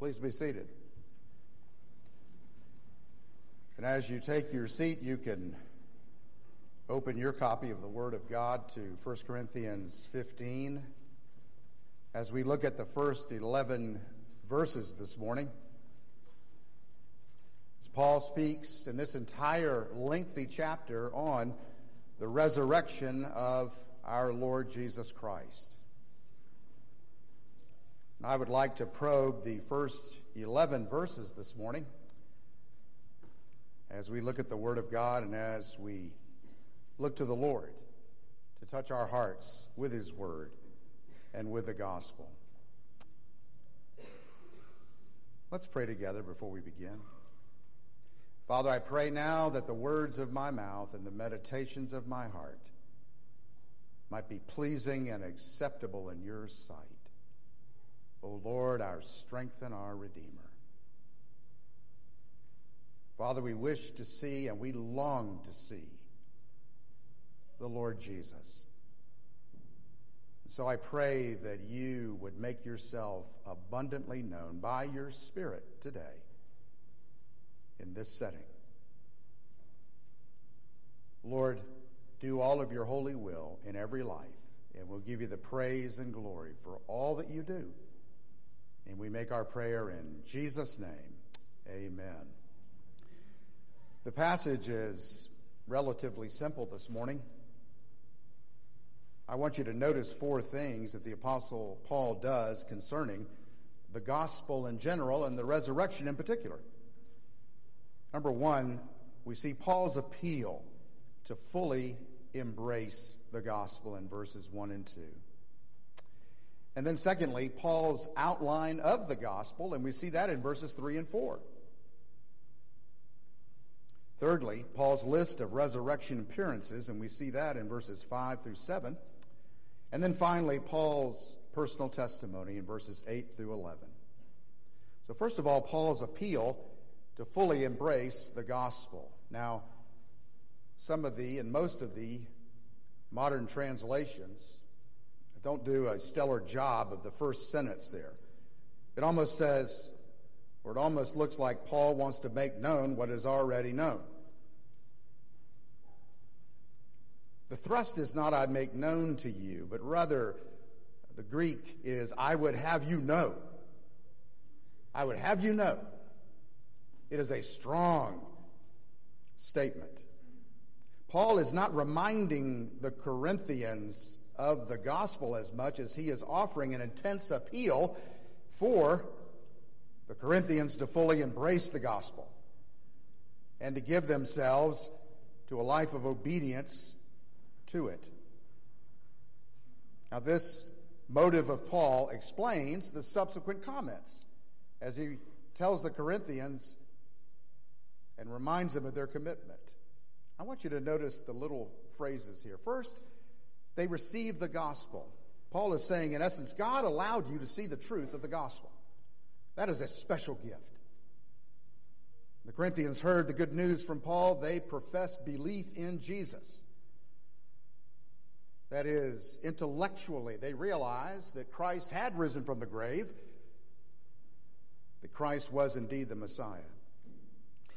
Please be seated. And as you take your seat, you can open your copy of the Word of God to 1 Corinthians 15 as we look at the first 11 verses this morning. As Paul speaks in this entire lengthy chapter on the resurrection of our Lord Jesus Christ. And I would like to probe the first 11 verses this morning as we look at the Word of God and as we look to the Lord to touch our hearts with His Word and with the gospel. Let's pray together before we begin. Father, I pray now that the words of my mouth and the meditations of my heart might be pleasing and acceptable in your sight. O Lord, our strength and our Redeemer. Father, we wish to see and we long to see the Lord Jesus. So I pray that you would make yourself abundantly known by your Spirit today in this setting. Lord, do all of your holy will in every life, and we'll give you the praise and glory for all that you do. And we make our prayer in Jesus' name. Amen. The passage is relatively simple this morning. I want you to notice four things that the Apostle Paul does concerning the gospel in general and the resurrection in particular. Number one, we see Paul's appeal to fully embrace the gospel in verses 1 and 2. And then, secondly, Paul's outline of the gospel, and we see that in verses 3 and 4. Thirdly, Paul's list of resurrection appearances, and we see that in verses 5 through 7. And then finally, Paul's personal testimony in verses 8 through 11. So, first of all, Paul's appeal to fully embrace the gospel. Now, some of the and most of the modern translations don't do a stellar job of the first sentence there. It almost says, or it almost looks like Paul wants to make known what is already known. The thrust is not, I make known to you, but rather the Greek is, I would have you know. I would have you know. It is a strong statement. Paul is not reminding the Corinthians of the gospel as much as he is offering an intense appeal for the Corinthians to fully embrace the gospel and to give themselves to a life of obedience to it. Now, this motive of Paul explains the subsequent comments as he tells the Corinthians and reminds them of their commitment. I want you to notice the little phrases here. First, they received the gospel. Paul is saying, in essence, God allowed you to see the truth of the gospel. That is a special gift. The Corinthians heard the good news from Paul. They professed belief in Jesus. That is, intellectually, they realized that Christ had risen from the grave, that Christ was indeed the Messiah.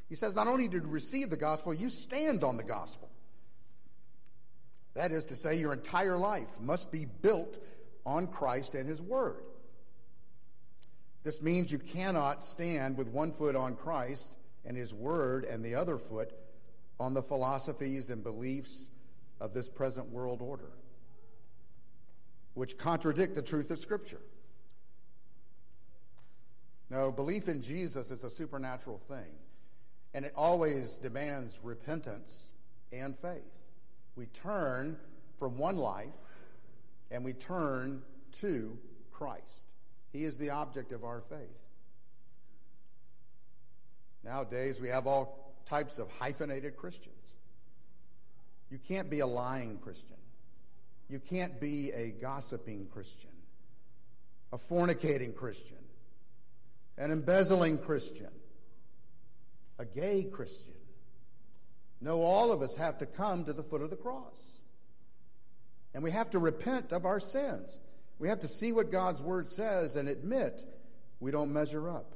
He says, not only did you receive the gospel, you stand on the gospel. That is to say, your entire life must be built on Christ and His Word. This means you cannot stand with one foot on Christ and His Word and the other foot on the philosophies and beliefs of this present world order, which contradict the truth of Scripture. No, belief in Jesus is a supernatural thing, and it always demands repentance and faith. We turn from one life and we turn to Christ. He is the object of our faith. Nowadays, we have all types of hyphenated Christians. You can't be a lying Christian. You can't be a gossiping Christian, a fornicating Christian, an embezzling Christian, a gay Christian. No, all of us have to come to the foot of the cross. And we have to repent of our sins. We have to see what God's word says and admit we don't measure up.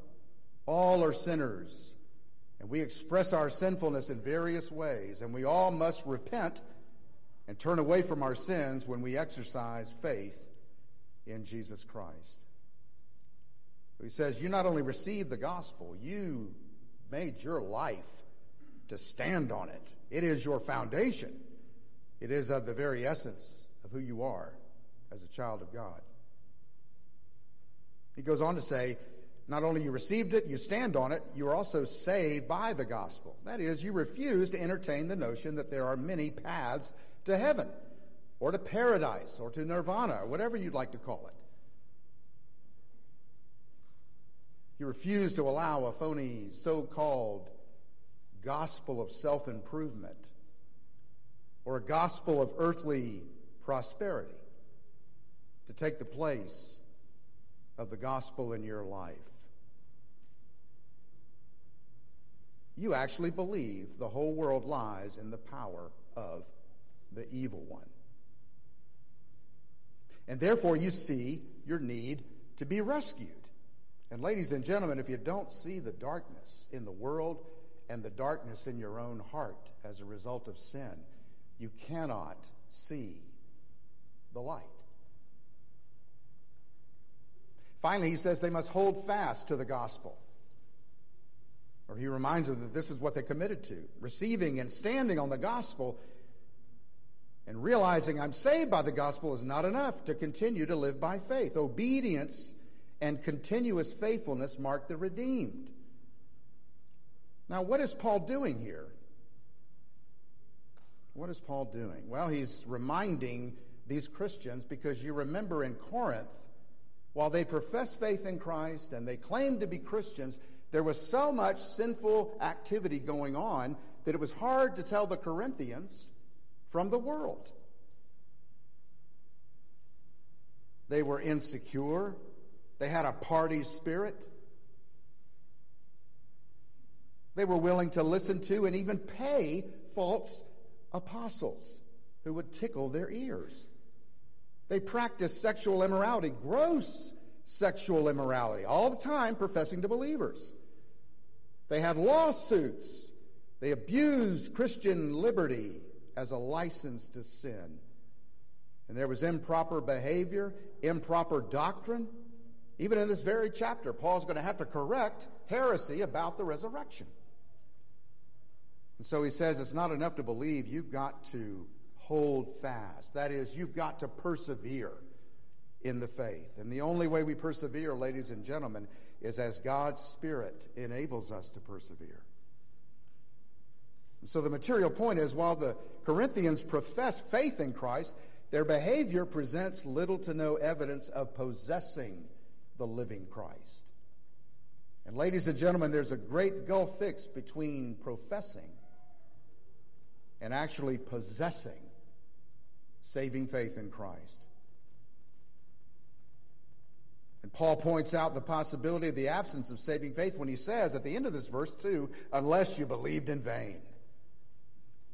All are sinners, and we express our sinfulness in various ways, and we all must repent and turn away from our sins when we exercise faith in Jesus Christ. He says, You not only received the gospel, you made your life to stand on it. It is your foundation, it is of the very essence of who you are as a child of God. He goes on to say, not only you received it, you stand on it, you are also saved by the gospel. That is, you refuse to entertain the notion that there are many paths to heaven or to paradise or to nirvana or whatever you'd like to call it. You refuse to allow a phony so called gospel of self improvement or a gospel of earthly prosperity to take the place of the gospel in your life. You actually believe the whole world lies in the power of the evil one. And therefore, you see your need to be rescued. And, ladies and gentlemen, if you don't see the darkness in the world and the darkness in your own heart as a result of sin, you cannot see the light. Finally, he says they must hold fast to the gospel. Or he reminds them that this is what they committed to receiving and standing on the gospel and realizing I'm saved by the gospel is not enough to continue to live by faith. Obedience and continuous faithfulness mark the redeemed. Now, what is Paul doing here? What is Paul doing? Well, he's reminding these Christians because you remember in Corinth, while they professed faith in Christ and they claimed to be Christians, there was so much sinful activity going on that it was hard to tell the Corinthians from the world. They were insecure. They had a party spirit. They were willing to listen to and even pay false apostles who would tickle their ears. They practiced sexual immorality, gross sexual immorality, all the time professing to believers. They had lawsuits. They abused Christian liberty as a license to sin. And there was improper behavior, improper doctrine. Even in this very chapter, Paul's going to have to correct heresy about the resurrection. And so he says it's not enough to believe, you've got to hold fast. That is, you've got to persevere in the faith. And the only way we persevere, ladies and gentlemen, is as God's Spirit enables us to persevere. So the material point is while the Corinthians profess faith in Christ, their behavior presents little to no evidence of possessing the living Christ. And, ladies and gentlemen, there's a great gulf fixed between professing and actually possessing saving faith in Christ. And Paul points out the possibility of the absence of saving faith when he says at the end of this verse, too, unless you believed in vain.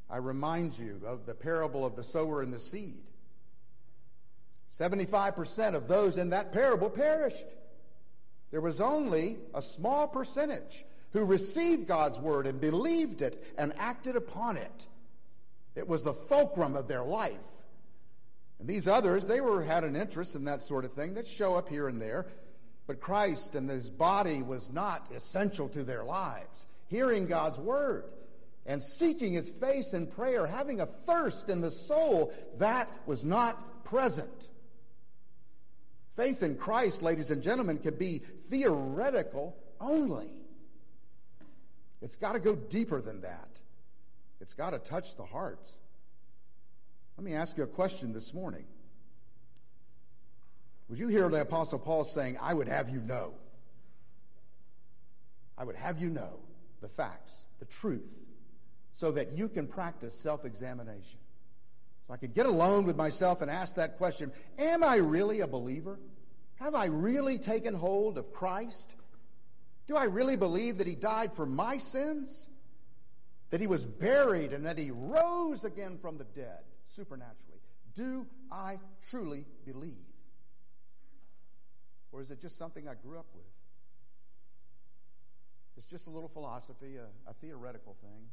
I remind you of the parable of the sower and the seed. 75% of those in that parable perished. There was only a small percentage who received God's word and believed it and acted upon it. It was the fulcrum of their life. And these others, they were had an interest in that sort of thing that show up here and there, but Christ and his body was not essential to their lives. Hearing God's word and seeking his face in prayer, having a thirst in the soul, that was not present. Faith in Christ, ladies and gentlemen, can be theoretical only. It's got to go deeper than that. It's got to touch the hearts. Let me ask you a question this morning. Would you hear the Apostle Paul saying, I would have you know? I would have you know the facts, the truth, so that you can practice self examination. So I could get alone with myself and ask that question Am I really a believer? Have I really taken hold of Christ? Do I really believe that He died for my sins? That He was buried and that He rose again from the dead supernaturally? Do I truly believe? Or is it just something I grew up with? It's just a little philosophy, a, a theoretical thing.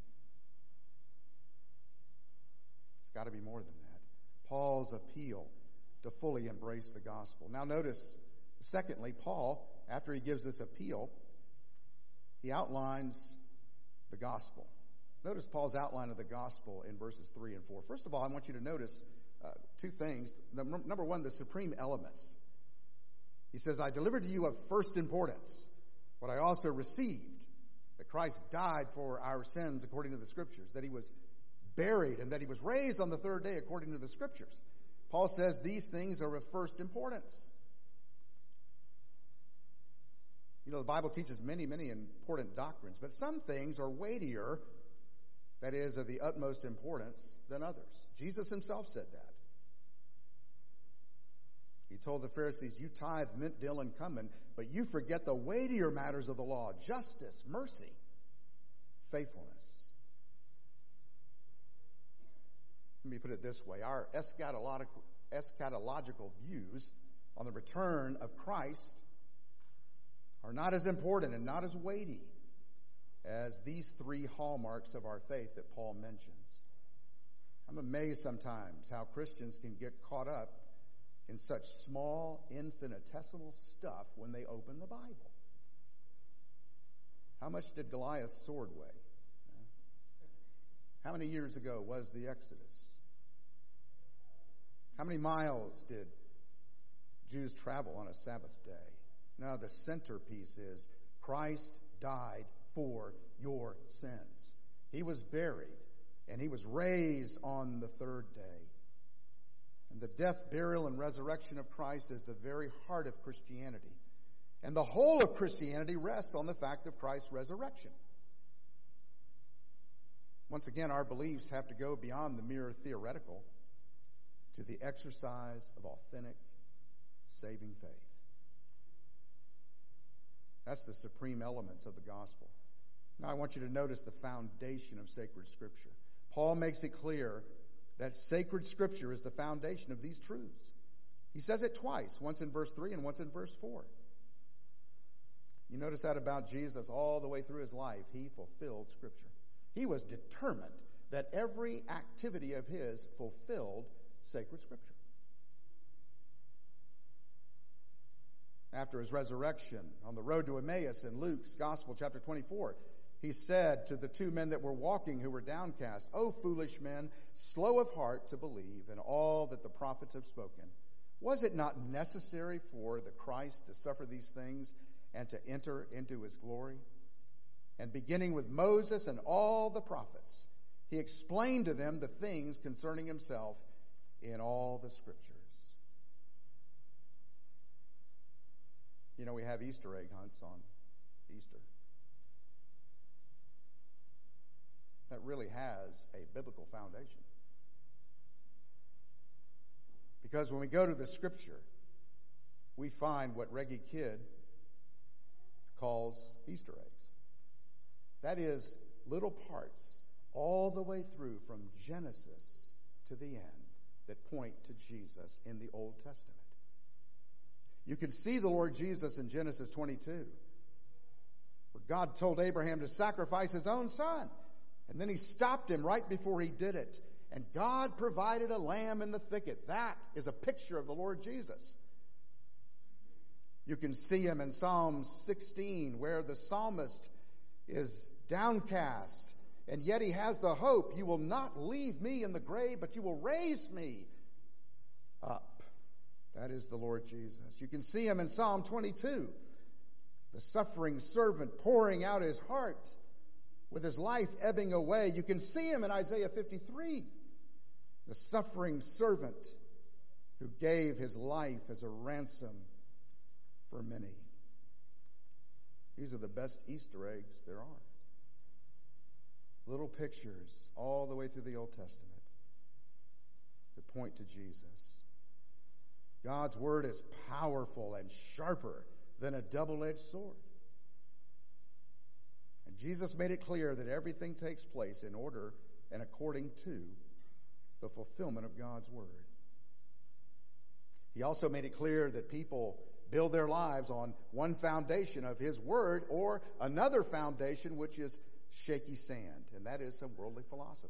It's got to be more than that. Paul's appeal to fully embrace the gospel. Now, notice, secondly, Paul, after he gives this appeal, he outlines the gospel. Notice Paul's outline of the gospel in verses 3 and 4. First of all, I want you to notice uh, two things. Number one, the supreme elements. He says, I delivered to you of first importance what I also received that Christ died for our sins according to the scriptures, that he was buried, and that he was raised on the third day according to the scriptures. Paul says these things are of first importance. You know, the Bible teaches many, many important doctrines, but some things are weightier, that is, of the utmost importance, than others. Jesus himself said that. He told the Pharisees, You tithe mint, dill, and cumin, but you forget the weightier matters of the law justice, mercy, faithfulness. Let me put it this way our eschatological, eschatological views on the return of Christ are not as important and not as weighty as these three hallmarks of our faith that Paul mentions. I'm amazed sometimes how Christians can get caught up in such small, infinitesimal stuff when they open the Bible. How much did Goliath's sword weigh? How many years ago was the Exodus? How many miles did Jews travel on a Sabbath day? Now, the centerpiece is Christ died for your sins. He was buried and he was raised on the third day. And the death, burial, and resurrection of Christ is the very heart of Christianity. And the whole of Christianity rests on the fact of Christ's resurrection. Once again, our beliefs have to go beyond the mere theoretical to the exercise of authentic, saving faith. That's the supreme elements of the gospel. Now, I want you to notice the foundation of sacred scripture. Paul makes it clear that sacred scripture is the foundation of these truths. He says it twice, once in verse 3 and once in verse 4. You notice that about Jesus all the way through his life. He fulfilled scripture. He was determined that every activity of his fulfilled sacred scripture. After his resurrection on the road to Emmaus in Luke's Gospel, chapter 24, he said to the two men that were walking who were downcast, O foolish men, slow of heart to believe in all that the prophets have spoken. Was it not necessary for the Christ to suffer these things and to enter into his glory? And beginning with Moses and all the prophets, he explained to them the things concerning himself in all the scriptures. You know, we have Easter egg hunts on Easter. that really has a biblical foundation. Because when we go to the scripture, we find what Reggie Kidd calls Easter eggs. That is, little parts all the way through from Genesis to the end that point to Jesus in the Old Testament. You can see the Lord Jesus in Genesis 22, where God told Abraham to sacrifice his own son. And then he stopped him right before he did it. And God provided a lamb in the thicket. That is a picture of the Lord Jesus. You can see him in Psalm 16, where the psalmist is downcast, and yet he has the hope you will not leave me in the grave, but you will raise me up. That is the Lord Jesus. You can see him in Psalm 22, the suffering servant pouring out his heart with his life ebbing away. You can see him in Isaiah 53, the suffering servant who gave his life as a ransom for many. These are the best Easter eggs there are. Little pictures all the way through the Old Testament that point to Jesus. God's word is powerful and sharper than a double edged sword. Jesus made it clear that everything takes place in order and according to the fulfillment of God's word. He also made it clear that people build their lives on one foundation of His Word or another foundation, which is shaky sand, and that is some worldly philosophy.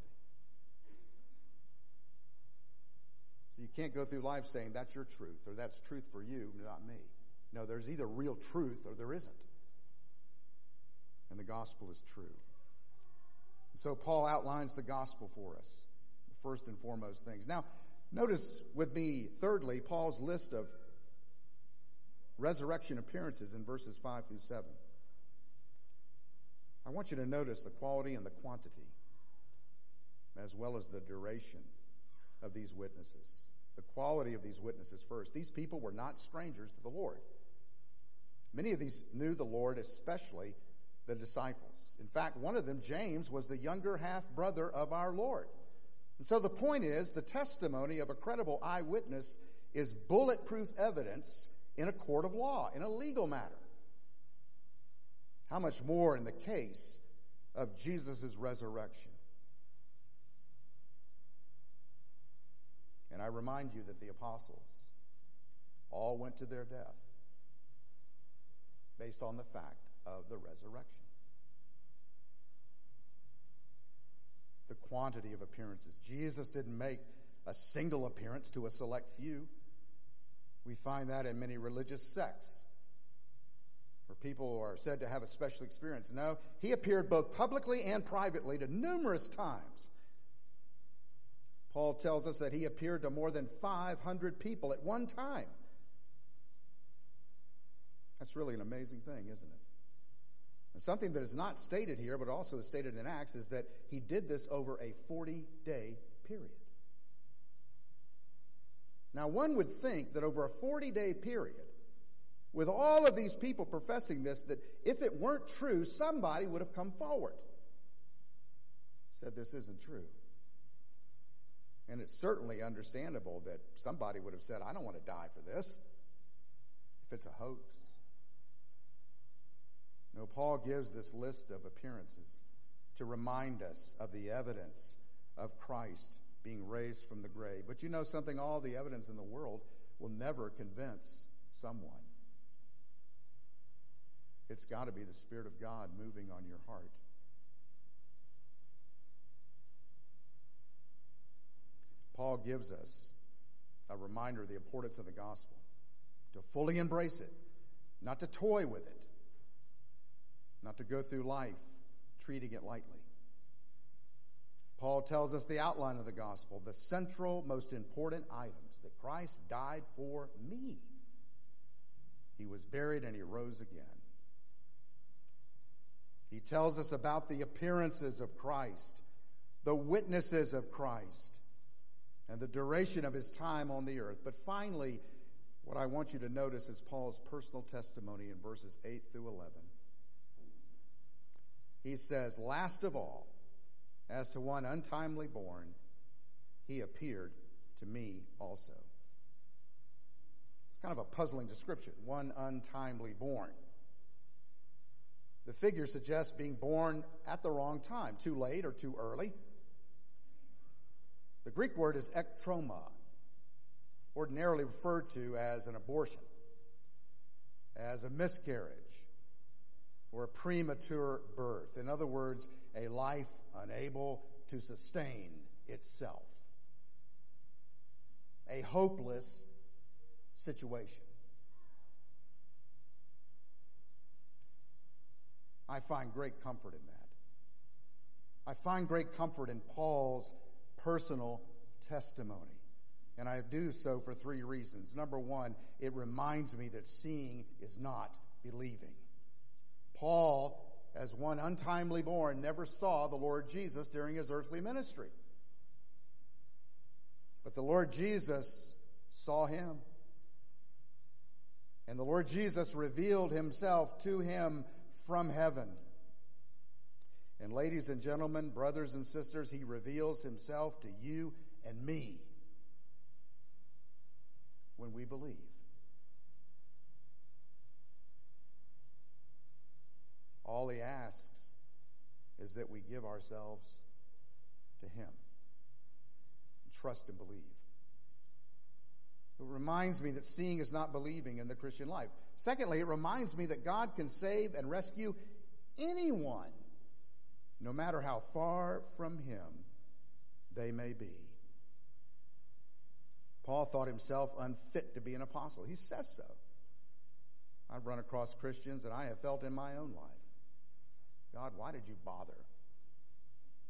So you can't go through life saying that's your truth or that's truth for you, not me. No, there's either real truth or there isn't. And the gospel is true. So Paul outlines the gospel for us, first and foremost things. Now, notice with me, thirdly, Paul's list of resurrection appearances in verses 5 through 7. I want you to notice the quality and the quantity, as well as the duration of these witnesses. The quality of these witnesses first. These people were not strangers to the Lord. Many of these knew the Lord, especially the disciples. In fact, one of them, James, was the younger half brother of our Lord. And so the point is the testimony of a credible eyewitness is bulletproof evidence in a court of law, in a legal matter. How much more in the case of Jesus' resurrection? And I remind you that the apostles all went to their death based on the fact of the resurrection. The quantity of appearances. Jesus didn't make a single appearance to a select few. We find that in many religious sects where people are said to have a special experience. No, he appeared both publicly and privately to numerous times. Paul tells us that he appeared to more than 500 people at one time. That's really an amazing thing, isn't it? And something that is not stated here, but also is stated in Acts, is that he did this over a 40 day period. Now, one would think that over a 40 day period, with all of these people professing this, that if it weren't true, somebody would have come forward. Said this isn't true. And it's certainly understandable that somebody would have said, I don't want to die for this, if it's a hoax. No, Paul gives this list of appearances to remind us of the evidence of Christ being raised from the grave. But you know something? All the evidence in the world will never convince someone. It's got to be the Spirit of God moving on your heart. Paul gives us a reminder of the importance of the gospel, to fully embrace it, not to toy with it, not to go through life treating it lightly. Paul tells us the outline of the gospel, the central, most important items that Christ died for me. He was buried and he rose again. He tells us about the appearances of Christ, the witnesses of Christ, and the duration of his time on the earth. But finally, what I want you to notice is Paul's personal testimony in verses 8 through 11. He says, Last of all, as to one untimely born, he appeared to me also. It's kind of a puzzling description, one untimely born. The figure suggests being born at the wrong time, too late or too early. The Greek word is ektroma, ordinarily referred to as an abortion, as a miscarriage, or a premature birth. In other words, a life unable to sustain itself. A hopeless situation. I find great comfort in that. I find great comfort in Paul's personal testimony. And I do so for three reasons. Number one, it reminds me that seeing is not believing. Paul, as one untimely born, never saw the Lord Jesus during his earthly ministry. But the Lord Jesus saw him. And the Lord Jesus revealed himself to him from heaven. And, ladies and gentlemen, brothers and sisters, he reveals himself to you and me when we believe. All he asks is that we give ourselves to him. Trust and believe. It reminds me that seeing is not believing in the Christian life. Secondly, it reminds me that God can save and rescue anyone, no matter how far from Him they may be. Paul thought himself unfit to be an apostle. He says so. I've run across Christians that I have felt in my own life. God, why did you bother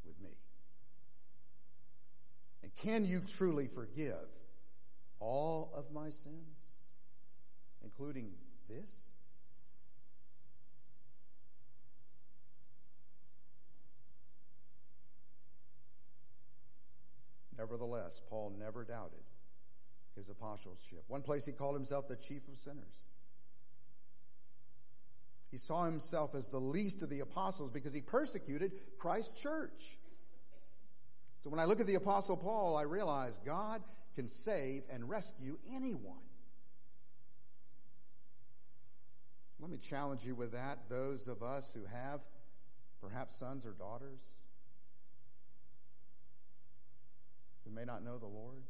with me? And can you truly forgive all of my sins, including this? Nevertheless, Paul never doubted his apostleship. One place he called himself the chief of sinners. He saw himself as the least of the apostles because he persecuted Christ's church. So when I look at the apostle Paul, I realize God can save and rescue anyone. Let me challenge you with that, those of us who have perhaps sons or daughters who may not know the Lord.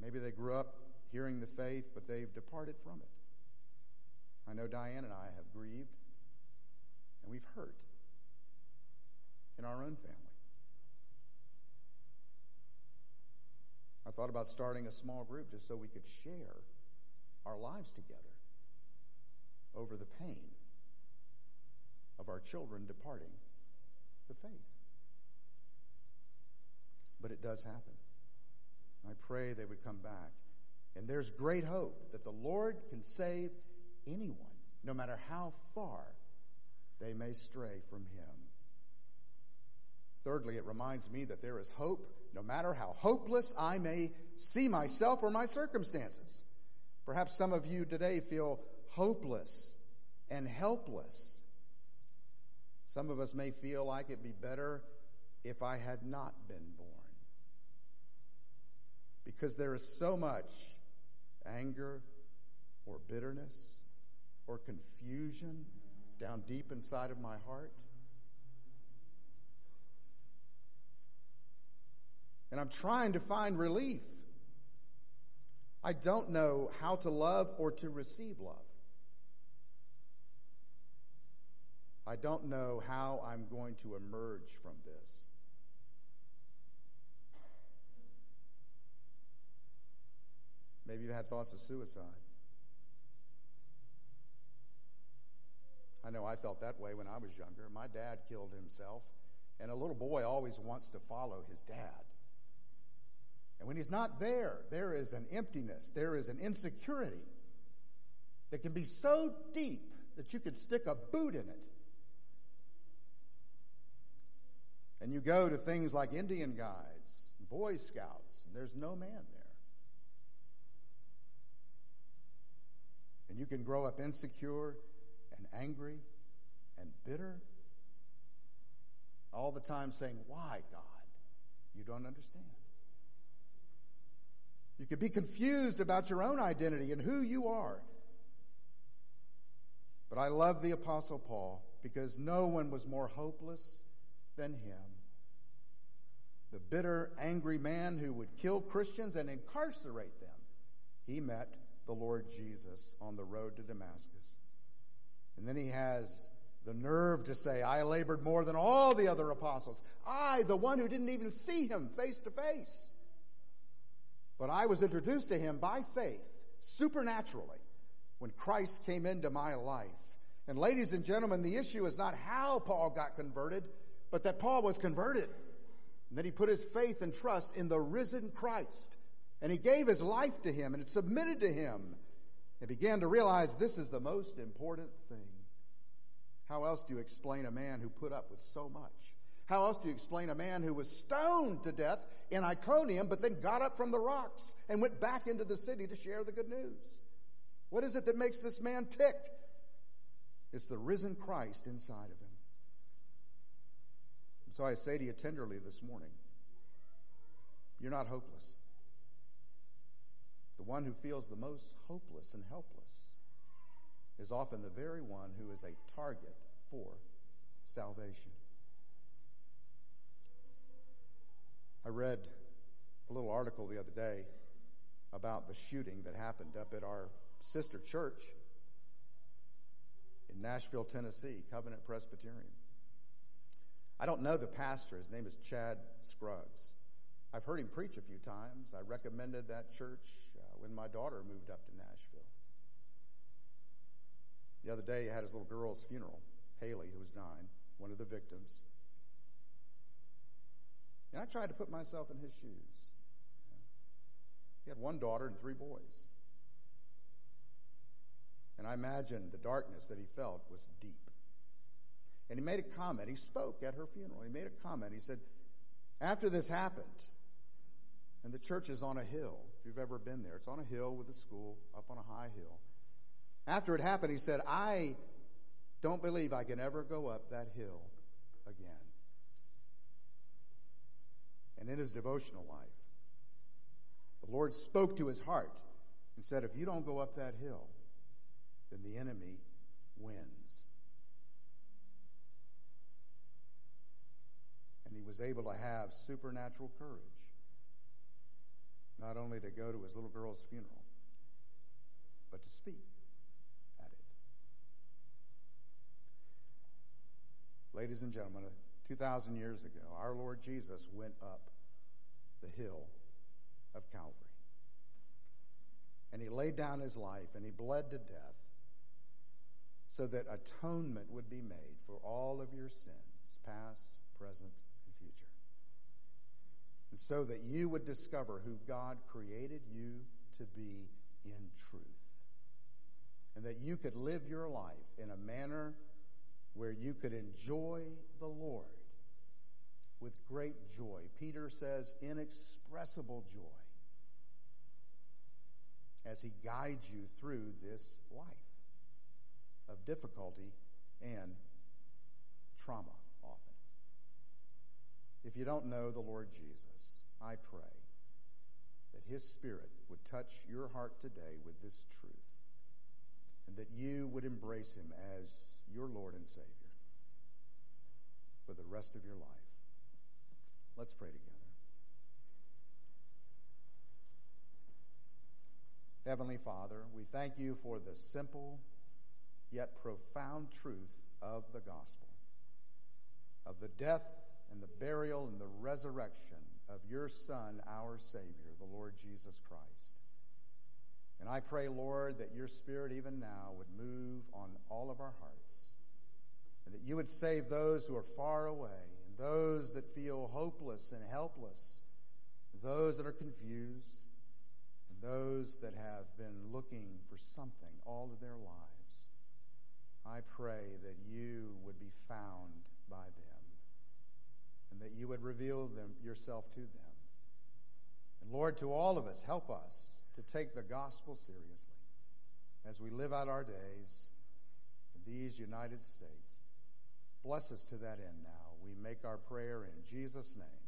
Maybe they grew up hearing the faith, but they've departed from it. I know Diane and I have grieved and we've hurt in our own family. I thought about starting a small group just so we could share our lives together over the pain of our children departing the faith. But it does happen. I pray they would come back. And there's great hope that the Lord can save anyone, no matter how far they may stray from Him. Thirdly, it reminds me that there is hope no matter how hopeless I may see myself or my circumstances. Perhaps some of you today feel hopeless and helpless. Some of us may feel like it'd be better if I had not been born. Because there is so much anger or bitterness or confusion down deep inside of my heart. And I'm trying to find relief. I don't know how to love or to receive love. I don't know how I'm going to emerge from this. Maybe you've had thoughts of suicide. I know I felt that way when I was younger. My dad killed himself, and a little boy always wants to follow his dad. And when he's not there, there is an emptiness, there is an insecurity that can be so deep that you could stick a boot in it. And you go to things like Indian guides, Boy Scouts, and there's no man there. And you can grow up insecure angry and bitter, all the time saying, Why, God? You don't understand. You could be confused about your own identity and who you are. But I love the Apostle Paul because no one was more hopeless than him. The bitter, angry man who would kill Christians and incarcerate them. He met the Lord Jesus on the road to Damascus. And then he has the nerve to say, I labored more than all the other apostles. I, the one who didn't even see him face to face. But I was introduced to him by faith, supernaturally, when Christ came into my life. And ladies and gentlemen, the issue is not how Paul got converted, but that Paul was converted. And that he put his faith and trust in the risen Christ. And he gave his life to him and it submitted to him and began to realize this is the most important thing. How else do you explain a man who put up with so much? How else do you explain a man who was stoned to death in Iconium, but then got up from the rocks and went back into the city to share the good news? What is it that makes this man tick? It's the risen Christ inside of him. So I say to you tenderly this morning you're not hopeless. The one who feels the most hopeless and helpless is often the very one who is a target for salvation. I read a little article the other day about the shooting that happened up at our sister church in Nashville, Tennessee, Covenant Presbyterian. I don't know the pastor. His name is Chad Scruggs. I've heard him preach a few times. I recommended that church when my daughter moved up to Nashville. The other day, he had his little girl's funeral, Hallie, who was nine, one of the victims. And I tried to put myself in his shoes. He had one daughter and three boys. And I imagine the darkness that he felt was deep. And he made a comment. He spoke at her funeral. He made a comment. He said, After this happened, and the church is on a hill, if you've ever been there, it's on a hill with a school up on a high hill. After it happened, he said, I don't believe I can ever go up that hill again. And in his devotional life, the Lord spoke to his heart and said, If you don't go up that hill, then the enemy wins. And he was able to have supernatural courage, not only to go to his little girl's funeral, but to speak at it. Ladies and gentlemen, 2,000 years ago, our Lord Jesus went up the hill of Calvary. And he laid down his life and he bled to death so that atonement would be made for all of your sins, past, present, so that you would discover who God created you to be in truth. And that you could live your life in a manner where you could enjoy the Lord with great joy. Peter says, inexpressible joy as he guides you through this life of difficulty and trauma often. If you don't know the Lord Jesus, I pray that his spirit would touch your heart today with this truth and that you would embrace him as your Lord and Savior for the rest of your life. Let's pray together. Heavenly Father, we thank you for the simple yet profound truth of the gospel, of the death and the burial and the resurrection of your Son, our Savior, the Lord Jesus Christ. And I pray, Lord, that your Spirit even now would move on all of our hearts, and that you would save those who are far away, and those that feel hopeless and helpless, those that are confused, and those that have been looking for something all of their lives. I pray that you would be found by them and that you would reveal them yourself to them. And Lord, to all of us, help us to take the gospel seriously as we live out our days in these United States. Bless us to that end now. We make our prayer in Jesus' name.